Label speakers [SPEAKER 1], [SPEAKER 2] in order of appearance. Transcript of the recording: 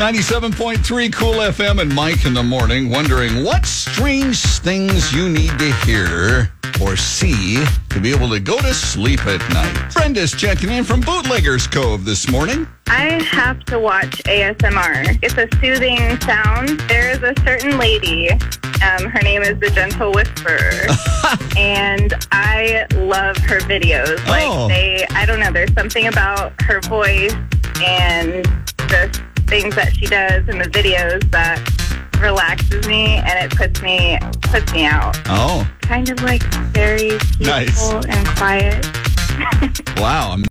[SPEAKER 1] 97.3 Cool FM and Mike in the morning, wondering what strange things you need to hear or see to be able to go to sleep at night. Brenda's checking in from Bootleggers Cove this morning.
[SPEAKER 2] I have to watch ASMR. It's a soothing sound. There is a certain lady. Um, her name is the Gentle Whisperer, and I love her videos. Like
[SPEAKER 1] Oh.
[SPEAKER 2] they, I don't know. There's something about her voice and the things that she does in the videos that relaxes me and it puts me puts me out.
[SPEAKER 1] Oh,
[SPEAKER 2] Kind of like very peaceful
[SPEAKER 1] Nice.
[SPEAKER 2] and quiet.
[SPEAKER 1] wow.